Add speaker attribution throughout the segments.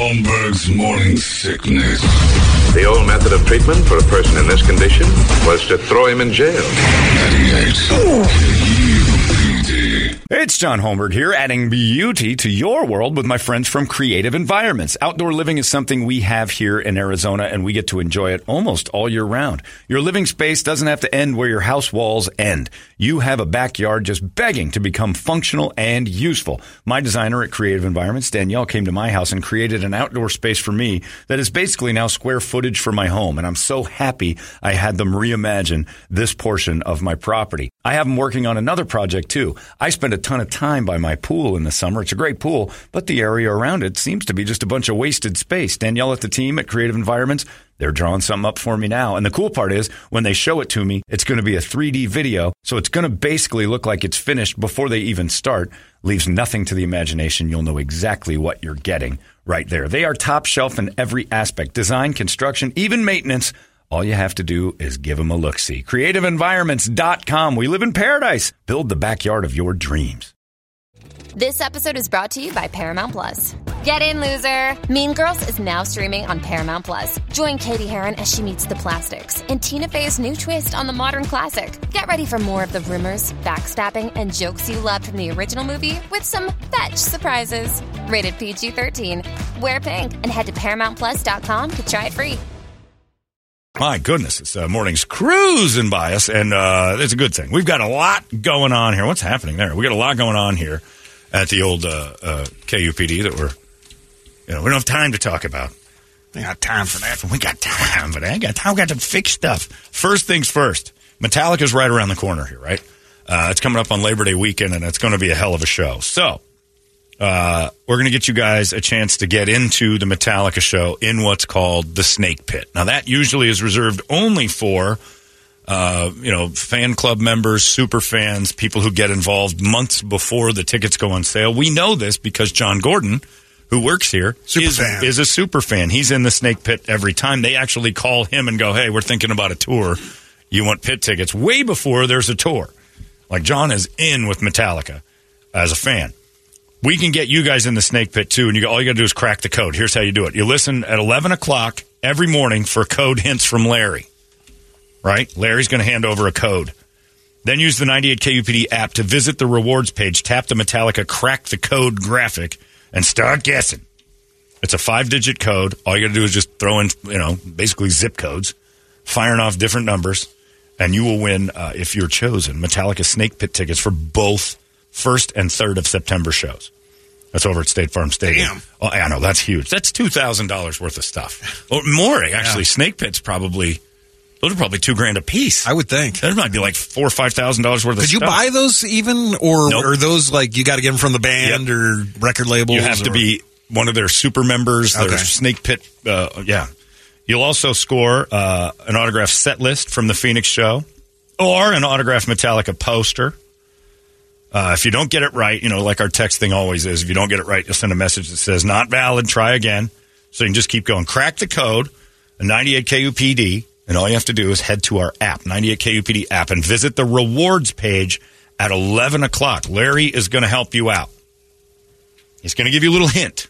Speaker 1: Holmberg's morning sickness.
Speaker 2: The old method of treatment for a person in this condition was to throw him in jail.
Speaker 1: 98
Speaker 3: It's John Holmberg here, adding beauty to your world with my friends from Creative Environments. Outdoor living is something we have here in Arizona, and we get to enjoy it almost all year round. Your living space doesn't have to end where your house walls end. You have a backyard just begging to become functional and useful. My designer at Creative Environments, Danielle, came to my house and created an outdoor space for me that is basically now square footage for my home, and I'm so happy I had them reimagine this portion of my property. I have them working on another project too. I spend a ton of time by my pool in the summer. It's a great pool, but the area around it seems to be just a bunch of wasted space. Danielle at the team at Creative Environments, they're drawing something up for me now. And the cool part is when they show it to me, it's going to be a 3D video. So it's going to basically look like it's finished before they even start. Leaves nothing to the imagination. You'll know exactly what you're getting right there. They are top shelf in every aspect design, construction, even maintenance. All you have to do is give them a look see. CreativeEnvironments.com. We live in paradise. Build the backyard of your dreams.
Speaker 4: This episode is brought to you by Paramount Plus. Get in, loser! Mean Girls is now streaming on Paramount Plus. Join Cady Heron as she meets the plastics in Tina Fey's new twist on the modern classic. Get ready for more of the rumors, backstabbing, and jokes you loved from the original movie with some fetch surprises. Rated PG 13. Wear pink and head to ParamountPlus.com to try it free.
Speaker 3: My goodness, it's uh, morning's cruising by us, and uh, it's a good thing. We've got a lot going on here. What's happening there? We got a lot going on here at the old uh, uh, KUPD that we're, you know, we don't have time to talk about. We got time for that. We got time for that. We got time. We got to fix stuff. First things first. Metallica's right around the corner here, right? Uh, it's coming up on Labor Day weekend, and it's going to be a hell of a show. So, uh, we're going to get you guys a chance to get into the Metallica show in what's called the Snake Pit. Now, that usually is reserved only for, uh, you know, fan club members, super fans, people who get involved months before the tickets go on sale. We know this because John Gordon, who works here, is, is, a super fan. He's in the Snake Pit every time. They actually call him and go, hey, we're thinking about a tour. You want pit tickets way before there's a tour. Like John is in with Metallica as a fan. We can get you guys in the snake pit too, and you all you got to do is crack the code. Here's how you do it: you listen at eleven o'clock every morning for code hints from Larry. Right, Larry's going to hand over a code. Then use the 98 KUPD app to visit the rewards page, tap the Metallica crack the code graphic, and start guessing. It's a five digit code. All you got to do is just throw in, you know, basically zip codes, firing off different numbers, and you will win uh, if you're chosen Metallica Snake Pit tickets for both first and third of September shows. That's over at State Farm Stadium.
Speaker 5: Damn.
Speaker 3: Oh, I know that's huge. That's two thousand dollars worth of stuff, or more actually. Snake Pit's probably those are probably two grand a piece.
Speaker 5: I would think.
Speaker 3: There might be like four or five thousand dollars worth of
Speaker 5: Could you
Speaker 3: stuff.
Speaker 5: buy those even, or
Speaker 3: Nope.
Speaker 5: are those like you got to get them from the band
Speaker 3: Yep.
Speaker 5: or record labels?
Speaker 3: You have to be one of their super members.
Speaker 5: Okay.
Speaker 3: Their Snake Pit. Uh, yeah. You'll also score uh, an autograph set list from the Phoenix show or an autograph Metallica poster. Uh, if you don't get it right, you know, like our text thing always is, if you don't get it right, you'll send a message that says not valid, try again. So you can just keep going. Crack the code, a 98 KUPD, and all you have to do is head to our app, 98 KUPD app, and visit the rewards page at 11 o'clock. Larry is going to help you out. He's going to give you a little hint.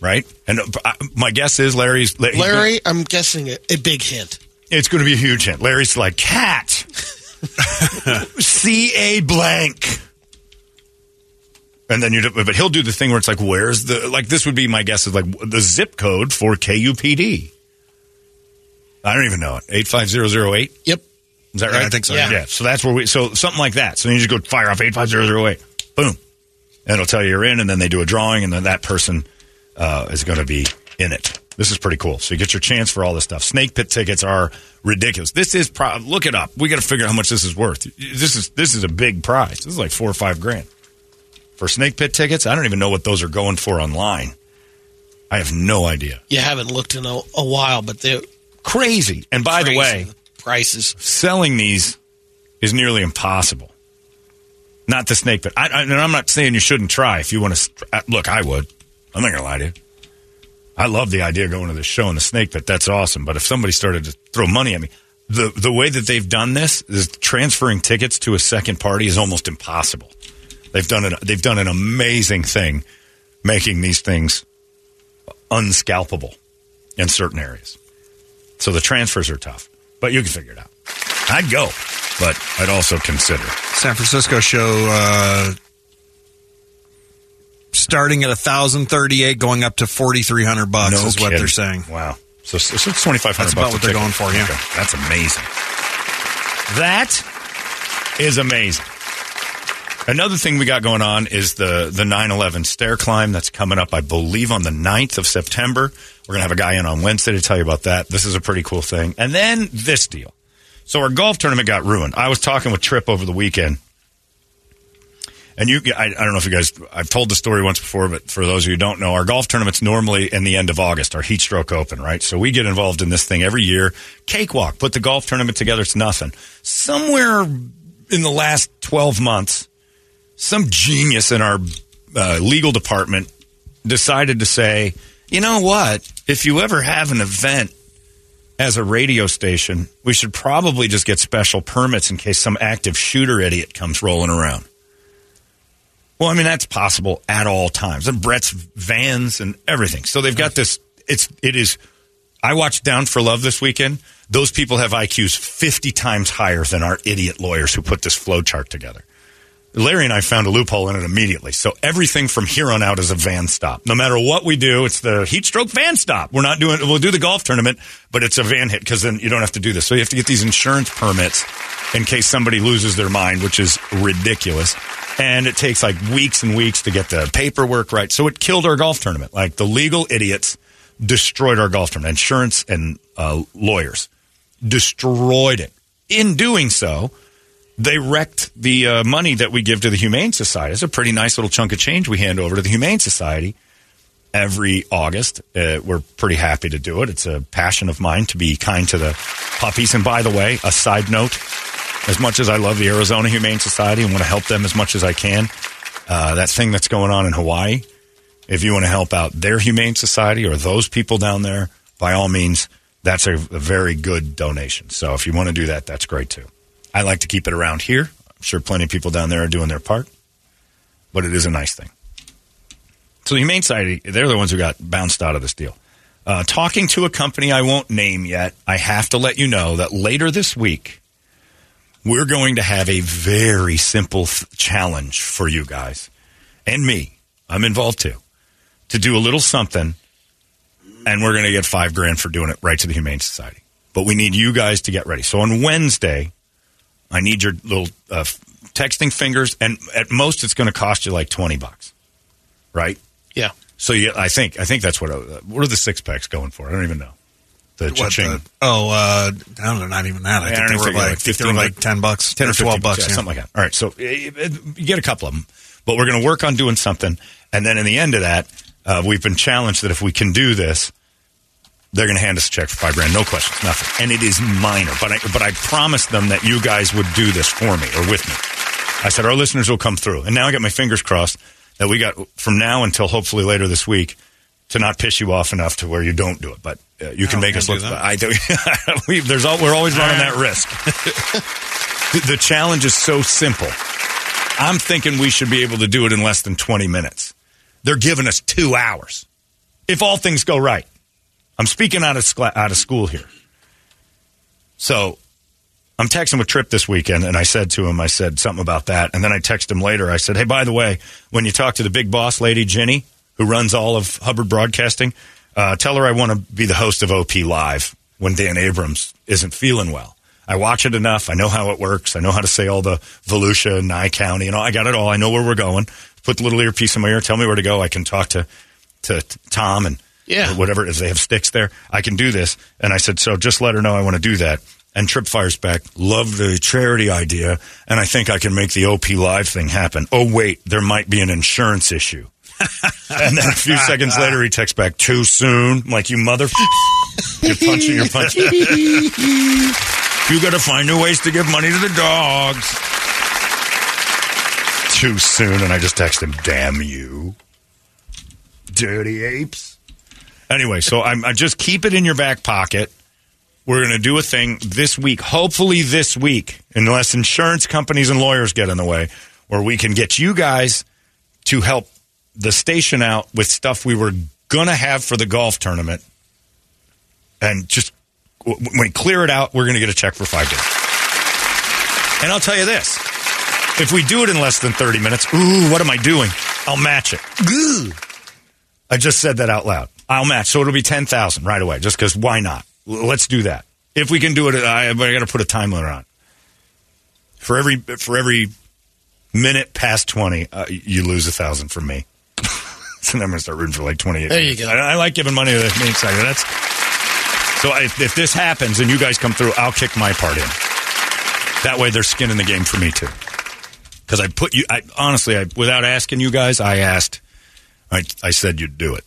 Speaker 3: Right? And uh, my guess is Larry's.
Speaker 6: Larry, I'm guessing a, a big hint.
Speaker 3: it's going to be a huge hint. Larry's like, cat. C A blank. And then you, but he'll do the thing where it's like, where's the, like, this would be my guess is like the zip code for KUPD. I don't even know it. 85008.
Speaker 6: Yep.
Speaker 3: Is that
Speaker 5: Yeah,
Speaker 3: right?
Speaker 5: I think so,
Speaker 3: Yeah.
Speaker 5: yeah.
Speaker 3: So that's where we, so something like that. So you just go fire off 85008. Boom. And it'll tell you you're in, and then they do a drawing, and then that person uh, is going to be in it. This is pretty cool. So you get your chance for all this stuff. Snake pit tickets are ridiculous. This is pro- look it up. We got to figure out how much this is worth. This is this is a big prize. This is like four or five grand for snake pit tickets. I don't even know what those are going for online. I have no idea.
Speaker 6: You haven't looked in a, a while, but they're
Speaker 3: Crazy. And by the
Speaker 6: crazy,
Speaker 3: way,
Speaker 6: prices.
Speaker 3: selling these is nearly impossible. Not the snake pit. I, I, and I'm not saying you shouldn't try if you want to. Uh, look, I would. I'm not going to lie to you. I love the idea of going to the show in the snake pit. That's awesome. But if somebody started to throw money at me, the the way that they've done this is transferring tickets to a second party is almost impossible. They've done it. They've done an amazing thing, making these things unscalpable in certain areas. So the transfers are tough, but you can figure it out. I'd go, but I'd also consider.
Speaker 5: San Francisco show uh, starting at 1038 going up to 4300 bucks
Speaker 3: No
Speaker 5: is what they're saying.
Speaker 3: Wow. So, so it's 2500
Speaker 5: That's
Speaker 3: bucks
Speaker 5: about what they're
Speaker 3: ticket.
Speaker 5: going for, yeah.
Speaker 3: Okay. That's amazing. That is amazing. Another thing we got going on is the the 9/11 stair climb that's coming up I believe on the 9th of September. We're going to have a guy in on Wednesday to tell you about that. This is a pretty cool thing. And then this deal. So our golf tournament got ruined. I was talking with Trip over the weekend. And you, I, I don't know if you guys, I've told the story once before, but for those of you who don't know, our golf tournament's normally in the end of August, our Heat Stroke Open, right? So we get involved in this thing every year. Cakewalk, put the golf tournament together, it's nothing. Somewhere in the last 12 months, some genius in our uh, legal department decided to say, you know what? If you ever have an event as a radio station, we should probably just get special permits in case some active shooter idiot comes rolling around. Well, I mean that's possible at all times, and Brett's vans and everything. So they've got this. It's it is. I watched Down for Love this weekend. Those people have IQs fifty times higher than our idiot lawyers who put this flow chart together. Larry and I found a loophole in it immediately. So everything from here on out is a van stop. No matter what we do, it's the heat stroke van stop. We're not doing, we'll do the golf tournament, but it's a van hit because then you don't have to do this. So you have to get these insurance permits in case somebody loses their mind, which is ridiculous. And it takes like weeks and weeks to get the paperwork right. So it killed our golf tournament. Like the legal idiots destroyed our golf tournament. Insurance and uh, lawyers destroyed it. In doing so, they wrecked the uh, money that we give to the Humane Society. It's a pretty nice little chunk of change we hand over to the Humane Society every August. Uh, we're pretty happy to do it. It's a passion of mine to be kind to the puppies. And by the way, a side note as much as I love the Arizona Humane Society and want to help them as much as I can, uh, that thing that's going on in Hawaii, if you want to help out their Humane Society or those people down there, by all means, that's a, a very good donation. So if you want to do that, that's great too. I like to keep it around here. I'm sure plenty of people down there are doing their part, but it is a nice thing. So the Humane Society, they're the ones who got bounced out of this deal. Uh, talking to a company I won't name yet, I have to let you know that later this week, we're going to have a very simple th- challenge for you guys and me. I'm involved too. To do a little something, and we're going to get five grand for doing it right to the Humane Society. But we need you guys to get ready. So on Wednesday, I need your little uh, texting fingers, and at most, it's going to cost you like twenty bucks, right?
Speaker 6: Yeah.
Speaker 3: So yeah, I think I think that's what. Uh, what are the six packs going for? I don't even know. The
Speaker 5: What
Speaker 3: cha-ching.
Speaker 5: the, oh, uh, I don't know, not even that. I
Speaker 3: Yeah, I
Speaker 5: think they
Speaker 3: don't
Speaker 5: were
Speaker 3: think
Speaker 5: like,
Speaker 3: like
Speaker 5: they were
Speaker 3: 15
Speaker 5: like 10 bucks,
Speaker 3: 10 or
Speaker 5: 12
Speaker 3: 15
Speaker 5: bucks.
Speaker 3: yeah,
Speaker 5: yeah.
Speaker 3: something like that. All right, so uh, uh, you get a couple of them, but we're going to work on doing something, and then in the end of that, uh, we've been challenged that if we can do this, they're going to hand us a check for five grand, no questions, nothing, and it is minor. But I, but I promised them that you guys would do this for me or with me. I said our listeners will come through, and now I got my fingers crossed that we got from now until hopefully later this week to not piss you off enough to where you don't do it. But uh, you can make us look.
Speaker 5: that.
Speaker 3: I do. we, there's all, we're always running that risk. the, the challenge is so simple. I'm thinking we should be able to do it in less than 20 minutes. They're giving us two hours. If all things go right. I'm speaking out of, out of school here. So I'm texting with Trip this weekend, and I said to him, I said something about that. And then I texted him later. I said, hey, by the way, when you talk to the big boss lady, Ginny, who runs all of Hubbard Broadcasting, uh, tell her I want to be the host of OP Live when Dan Abrams isn't feeling well. I watch it enough. I know how it works. I know how to say all the Volusia, and Nye County, and all. I got it all. I know where we're going. Put the little earpiece in my ear. Tell me where to go. I can talk to, to Tom and
Speaker 6: Yeah.
Speaker 3: whatever. If they have sticks there, I can do this. And I said, so just let her know I want to do that. And Trip fires back, love the charity idea, and I think I can make the OP Live thing happen. Oh wait, there might be an insurance issue. and then a few seconds later, he texts back, too soon. I'm like, you mother. you're punching, you're punching. you got to find new ways to give money to the dogs. Too soon. And I just text him, damn you. Dirty apes. Anyway, so I'm, I just keep it in your back pocket. We're going to do a thing this week, hopefully this week, unless insurance companies and lawyers get in the way, where we can get you guys to help the station out with stuff we were going to have for the golf tournament. And just when we clear it out, we're going to get a check for five days. And I'll tell you this if we do it in less than 30 minutes, ooh, what am I doing? I'll match it. Ooh. I just said that out loud. I'll match. So it'll be 10,000 right away, just because why not? Let's do that. If we can do it, I, I got to put a time limit on. For every, for every minute past 20, uh, you lose a thousand from me. so then I'm going to start rooting for like 28.
Speaker 6: There you go.
Speaker 3: I, I like giving money to the main side. That's, so if, if this happens and you guys come through, I'll kick my part in. That way, they're skin in the game for me too. Because I put you, I, honestly, I, without asking you guys, I asked. I, I said you'd do it,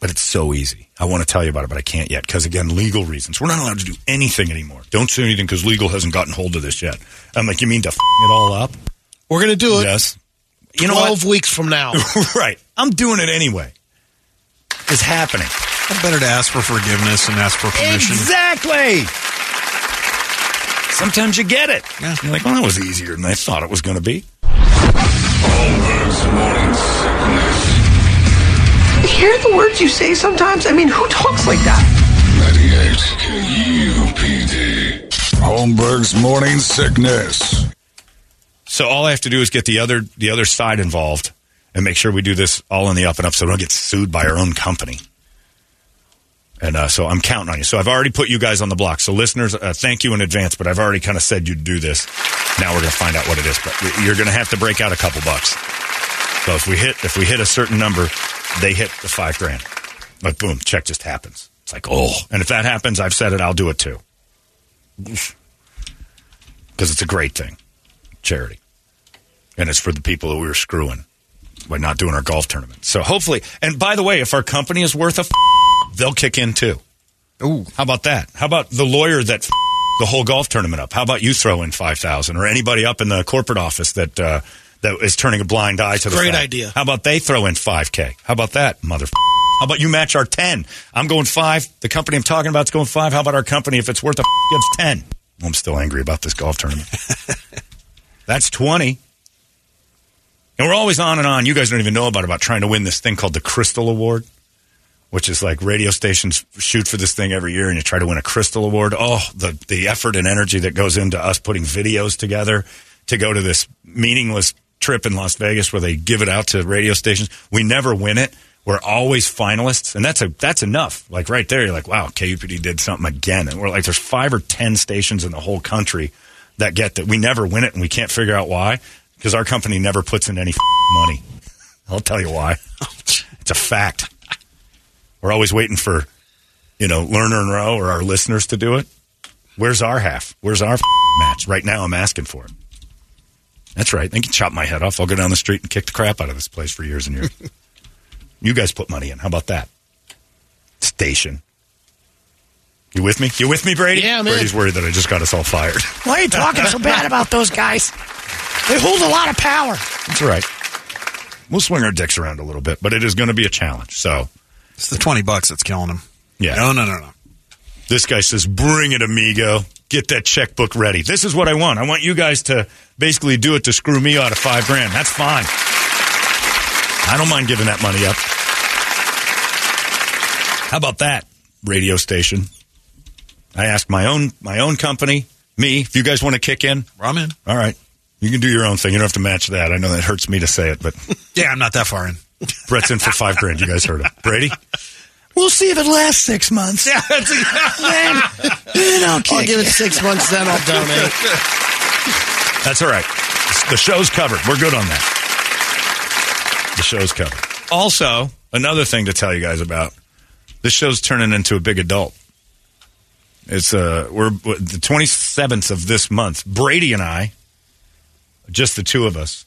Speaker 3: but it's so easy. I want to tell you about it, but I can't yet because again, legal reasons. We're not allowed to do anything anymore. Don't say anything because legal hasn't gotten hold of this yet. I'm like, you mean to f- it all up?
Speaker 6: We're going to do it
Speaker 3: Yes. You know
Speaker 6: 12
Speaker 3: what?
Speaker 6: weeks from now.
Speaker 3: right. I'm doing it anyway. It's happening.
Speaker 5: I Better to ask for forgiveness and ask for permission.
Speaker 3: Exactly. Sometimes you get it.
Speaker 5: Yeah.
Speaker 3: You're like, well, that was easier than I thought it was going to be.
Speaker 1: Holmberg's morning sickness.
Speaker 7: Hear the words you say sometimes? I mean, who talks like that?
Speaker 1: 98 KUPD. Holmberg's morning sickness.
Speaker 3: So all I have to do is get the other the other side involved and make sure we do this all in the up and up, so we don't get sued by our own company. And uh, so I'm counting on you. So I've already put you guys on the block. So listeners, uh, thank you in advance. But I've already kind of said you'd do this. Now we're going to find out what it is. But you're going to have to break out a couple bucks. So if we hit if we hit a certain number, they hit the five grand. Like boom, check just happens. It's like oh, and if that happens, I've said it. I'll do it too. Because it's a great thing, charity, and it's for the people that we were screwing by not doing our golf tournament. So hopefully, and by the way, if our company is worth a, f- they'll kick in too.
Speaker 5: Ooh.
Speaker 3: How about that? How about the lawyer that f- the whole golf tournament up? How about you throw in five thousand, or anybody up in the corporate office that uh, that is turning a blind eye to the
Speaker 6: Great
Speaker 3: fact?
Speaker 6: idea.
Speaker 3: How about they throw in five k? How about that, mother? How about you match our ten? I'm going five. The company I'm talking about is going five. How about our company? If it's worth a gives ten. I'm still angry about this golf tournament. That's twenty. And we're always on and on. You guys don't even know about about trying to win this thing called the Crystal Award, which is like radio stations shoot for this thing every year, and you try to win a Crystal Award. Oh, the the effort and energy that goes into us putting videos together to go to this meaningless trip in Las Vegas where they give it out to radio stations. We never win it. We're always finalists, and that's a that's enough. Like right there, you're like, wow, KUPD did something again, and we're like, there's five or ten stations in the whole country that get that. We never win it, and we can't figure out why because our company never puts in any money. I'll tell you why. It's a fact. We're always waiting for, you know, Lerner and Rowe or our listeners to do it. Where's our half? Where's our f- match? Right now, I'm asking for it. That's right. They can chop my head off. I'll go down the street and kick the crap out of this place for years and years. you guys put money in. How about that? Station. You with me? You with me, Brady?
Speaker 6: Yeah, I'm.
Speaker 3: Brady's worried that I just got us all fired.
Speaker 7: Why are you talking so bad about those guys? They hold a lot of power.
Speaker 3: That's right. We'll swing our dicks around a little bit, but it is going to be a challenge. So,
Speaker 5: It's the 20 bucks that's killing them.
Speaker 3: yeah.
Speaker 5: No, no, no, no.
Speaker 3: This guy says, bring it, amigo. Get that checkbook ready. This is what I want. I want you guys to basically do it to screw me out of five grand. That's fine. I don't mind giving that money up. How about that, radio station? I asked my own my own company, me, if you guys want to kick in,
Speaker 5: I'm in.
Speaker 3: all right. You can do your own thing. You don't have to match that. I know that hurts me to say it, but
Speaker 5: Yeah, I'm not that far in.
Speaker 3: Brett's in for five grand. You guys heard him. Brady?
Speaker 7: We'll see if it lasts six months.
Speaker 5: Yeah, that's
Speaker 7: then, then I'll
Speaker 6: I'll
Speaker 7: kick
Speaker 6: give it six months, then I'll donate.
Speaker 3: That's all right. The show's covered. We're good on that. The show's covered. Also, another thing to tell you guys about: this show's turning into a big adult. It's uh, we're the twenty seventh of this month. Brady and I, just the two of us,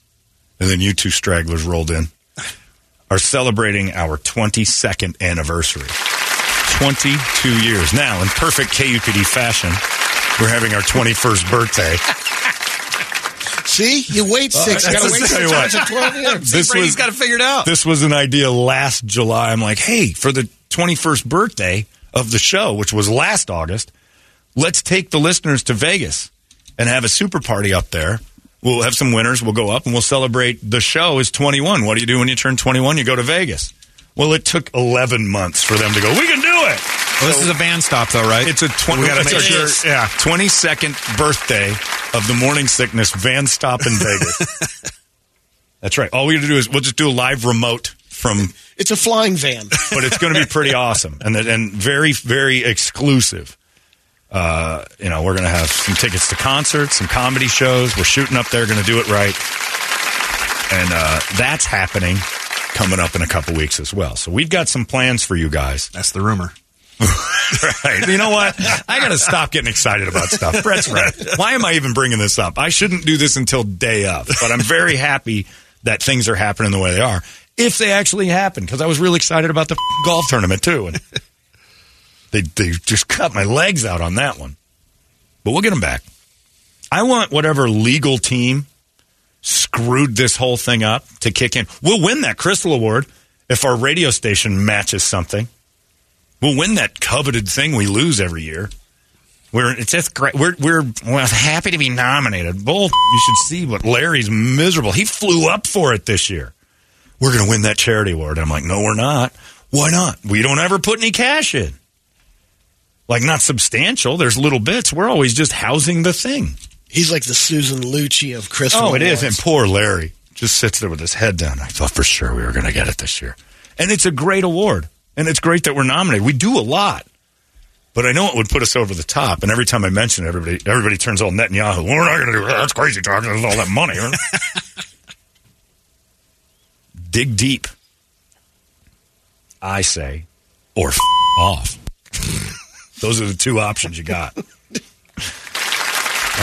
Speaker 3: and then you two stragglers rolled in, are celebrating our twenty second anniversary. Twenty two years now, in perfect KUPD fashion. We're having our twenty first birthday.
Speaker 6: See, you wait six.
Speaker 3: Uh,
Speaker 6: you gotta
Speaker 3: that's-
Speaker 6: wait
Speaker 3: tell you
Speaker 6: six
Speaker 3: what.
Speaker 6: months or twelve years.
Speaker 3: This
Speaker 5: Brady's
Speaker 3: was
Speaker 5: got it figured out.
Speaker 3: this was an idea last July. I'm like, hey, for the 21st birthday of the show, which was last August, let's take the listeners to Vegas and have a super party up there. We'll have some winners. We'll go up and we'll celebrate. The show is 21. What do you do when you turn 21? You go to Vegas. Well, it took 11 months for them to go, we can do it.
Speaker 5: Well, this is a van stop, though, right?
Speaker 3: It's a 20,
Speaker 5: We gotta make sure-
Speaker 3: yeah, 22nd birthday of the morning sickness van stop in Vegas. That's right. All we got to do is we'll just do a live remote from,
Speaker 6: It's a flying van.
Speaker 3: but it's going to be pretty awesome and and very very exclusive. Uh, you know, we're going to have some tickets to concerts, some comedy shows. We're shooting up there, going to do it right, and uh, that's happening coming up in a couple weeks as well. So we've got some plans for you guys.
Speaker 5: That's the rumor.
Speaker 3: Right. You know what? I got to stop getting excited about stuff. Brett's right. Why am I even bringing this up? I shouldn't do this until day of, but I'm very happy that things are happening the way they are. If they actually happen, because I was really excited about the golf tournament too, and they they just cut my legs out on that one. But we'll get them back. I want whatever legal team screwed this whole thing up to kick in. We'll win that Crystal Award if our radio station matches something. We'll win that coveted thing we lose every year. We're it's just great. We're we're happy to be nominated. Bull, you should see what Larry's miserable. He flew up for it this year. We're going to win that charity award. I'm like, no, we're not. Why not? We don't ever put any cash in. Like not substantial. There's little bits. We're always just housing the thing.
Speaker 6: He's like the Susan Lucci of Crystal.
Speaker 3: Oh, it is. And poor Larry just sits there with his head down. I thought for sure we were going to get it this year. And it's a great award. And it's great that we're nominated. We do a lot. But I know it would put us over the top. And every time I mention it, everybody, everybody turns all Netanyahu. We're not going to do that. That's crazy talk. There's all that money. Dig deep. I say, or f- off. Those are the two options you got. I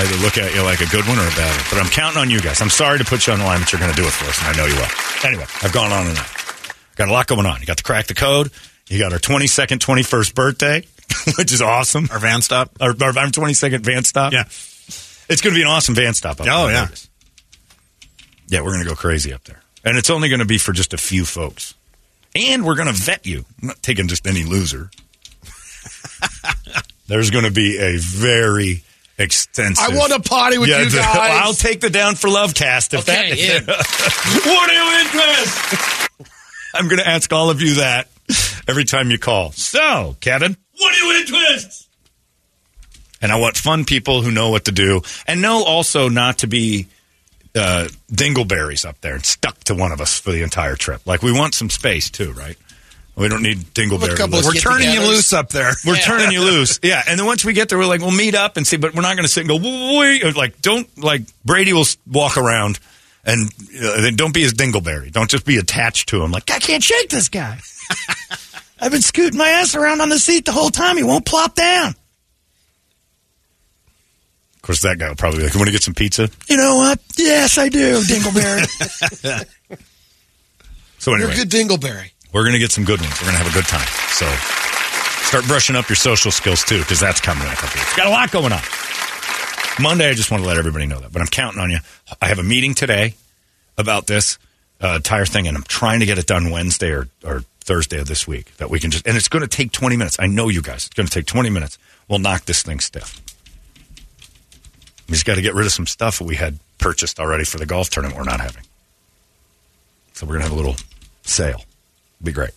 Speaker 3: Either look at you like a good one or a bad one. But I'm counting on you guys. I'm sorry to put you on the line, but you're going to do it for us, and I know you will. Anyway, I've gone on enough. Got a lot going on. You got to crack the code. You got our 22nd, 21st birthday, which is awesome.
Speaker 5: Our van stop.
Speaker 3: Our, our, our 22nd van stop.
Speaker 5: Yeah.
Speaker 3: It's going to be an awesome van stop. Up
Speaker 5: Oh,
Speaker 3: there
Speaker 5: yeah.
Speaker 3: Yeah, we're going to go crazy up there. And it's only going to be for just a few folks. And we're going to vet you. I'm not taking just any loser. There's going to be a very extensive.
Speaker 6: I want to party with
Speaker 3: Yeah,
Speaker 6: you
Speaker 3: the-
Speaker 6: guys.
Speaker 3: I'll take the down for love cast if
Speaker 6: Okay,
Speaker 3: that. what are you interest? I'm going to ask all of you that every time you call. So, Kevin, what are you interest? And I want fun people who know what to do and know also not to be uh, dingleberries up there and stuck to one of us for the entire trip. Like we want some space too, right? We don't need dingleberry.
Speaker 6: couple of
Speaker 3: lists.
Speaker 5: We're turning you loose up there.
Speaker 3: We're turning you loose. Yeah. And then once we get there, we're like, we'll meet up and see, but we're not going to sit and go, wait. Like, don't, like, Brady will walk around and uh, then don't be his dingleberry. Don't just be attached to him. Like,
Speaker 7: I can't shake this guy. I've been scooting my ass around on the seat the whole time. He won't plop down.
Speaker 3: of course, that guy will probably be like, you want to get some pizza?
Speaker 7: You know what? Yes, I do, Dingleberry.
Speaker 3: So anyway, You're
Speaker 6: a good Dingleberry.
Speaker 3: We're going to get some good ones. We're going to have a good time. So start brushing up your social skills too, because that's coming in a couple weeks. Got a lot going on. Monday, I just want to let everybody know that, but I'm counting on you. I have a meeting today about this uh, entire thing, and I'm trying to get it done Wednesday or, or Thursday of this week. That we can just, and it's going to take 20 minutes. I know you guys. It's going to take 20 minutes. We'll knock this thing stiff. We just got to get rid of some stuff we had purchased already for the golf tournament we're not having. So we're going to have a little sale. Be great.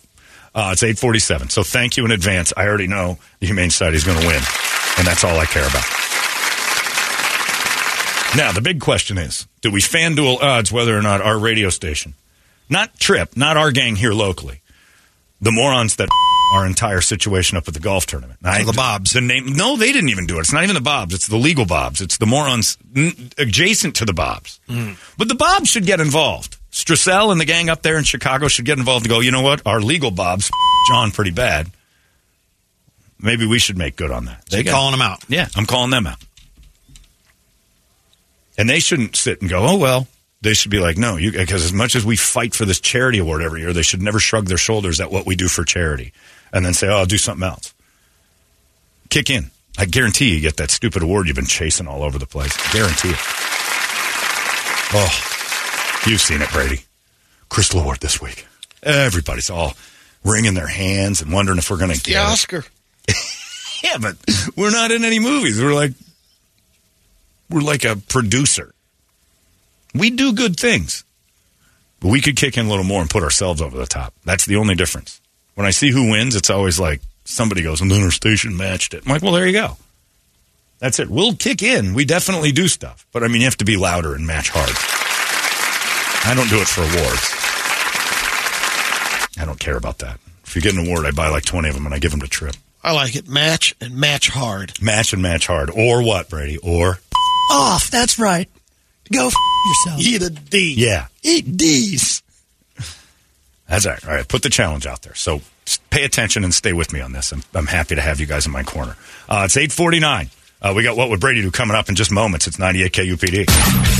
Speaker 3: Uh, it's 847. So thank you in advance. I already know the Humane Society is going to win, and that's all I care about. Now, the big question is do we FanDuel odds whether or not our radio station, not Trip, not our gang here locally, the morons that our entire situation up at the golf tournament. I-
Speaker 5: the Bobs.
Speaker 3: The name, no, they didn't even do it. It's not even the Bobs. It's the legal Bobs. It's the morons n- adjacent to the Bobs. But the Bobs should get involved. Strassel and the gang up there in Chicago should get involved and go, you know what? Our legal Bobs, John, pretty bad. Maybe we should make good on that.
Speaker 5: They
Speaker 3: got-
Speaker 5: calling them out.
Speaker 3: yeah, I'm calling them out. And they shouldn't sit and go, oh, well. They should be like, no, you because as much as we fight for this charity award every year, they should never shrug their shoulders at what we do for charity and then say, oh, I'll do something else. Kick in. I guarantee you get that stupid award you've been chasing all over the place. Guarantee it. Oh, you've seen it, Brady. Crystal Award this week. Everybody's all wringing their hands and wondering if we're going to
Speaker 6: The
Speaker 3: get it.
Speaker 6: Oscar.
Speaker 3: Yeah, but we're not in any movies. We're like we're like a producer. We do good things. But we could kick in a little more and put ourselves over the top. That's the only difference. When I see who wins, it's always like somebody goes, and then our station matched it. I'm like, well, there you go. That's it. We'll kick in. We definitely do stuff. But I mean, you have to be louder and match hard. I don't do it for awards. I don't care about that. If you get an award, I buy like 20 of them and I give them to Trip.
Speaker 6: I like it. Match and match hard.
Speaker 3: Match and match hard. Or what, Brady? Or,
Speaker 7: Off. That's right. Go f- yourself.
Speaker 6: Eat a D.
Speaker 3: yeah.
Speaker 7: Eat D's.
Speaker 3: That's all right. All right. Put the challenge out there. So just pay attention and stay with me on this. I'm, I'm happy to have you guys in my corner. Uh, it's 849. Uh, we got What Would Brady Do coming up in just moments. It's 98 KUPD.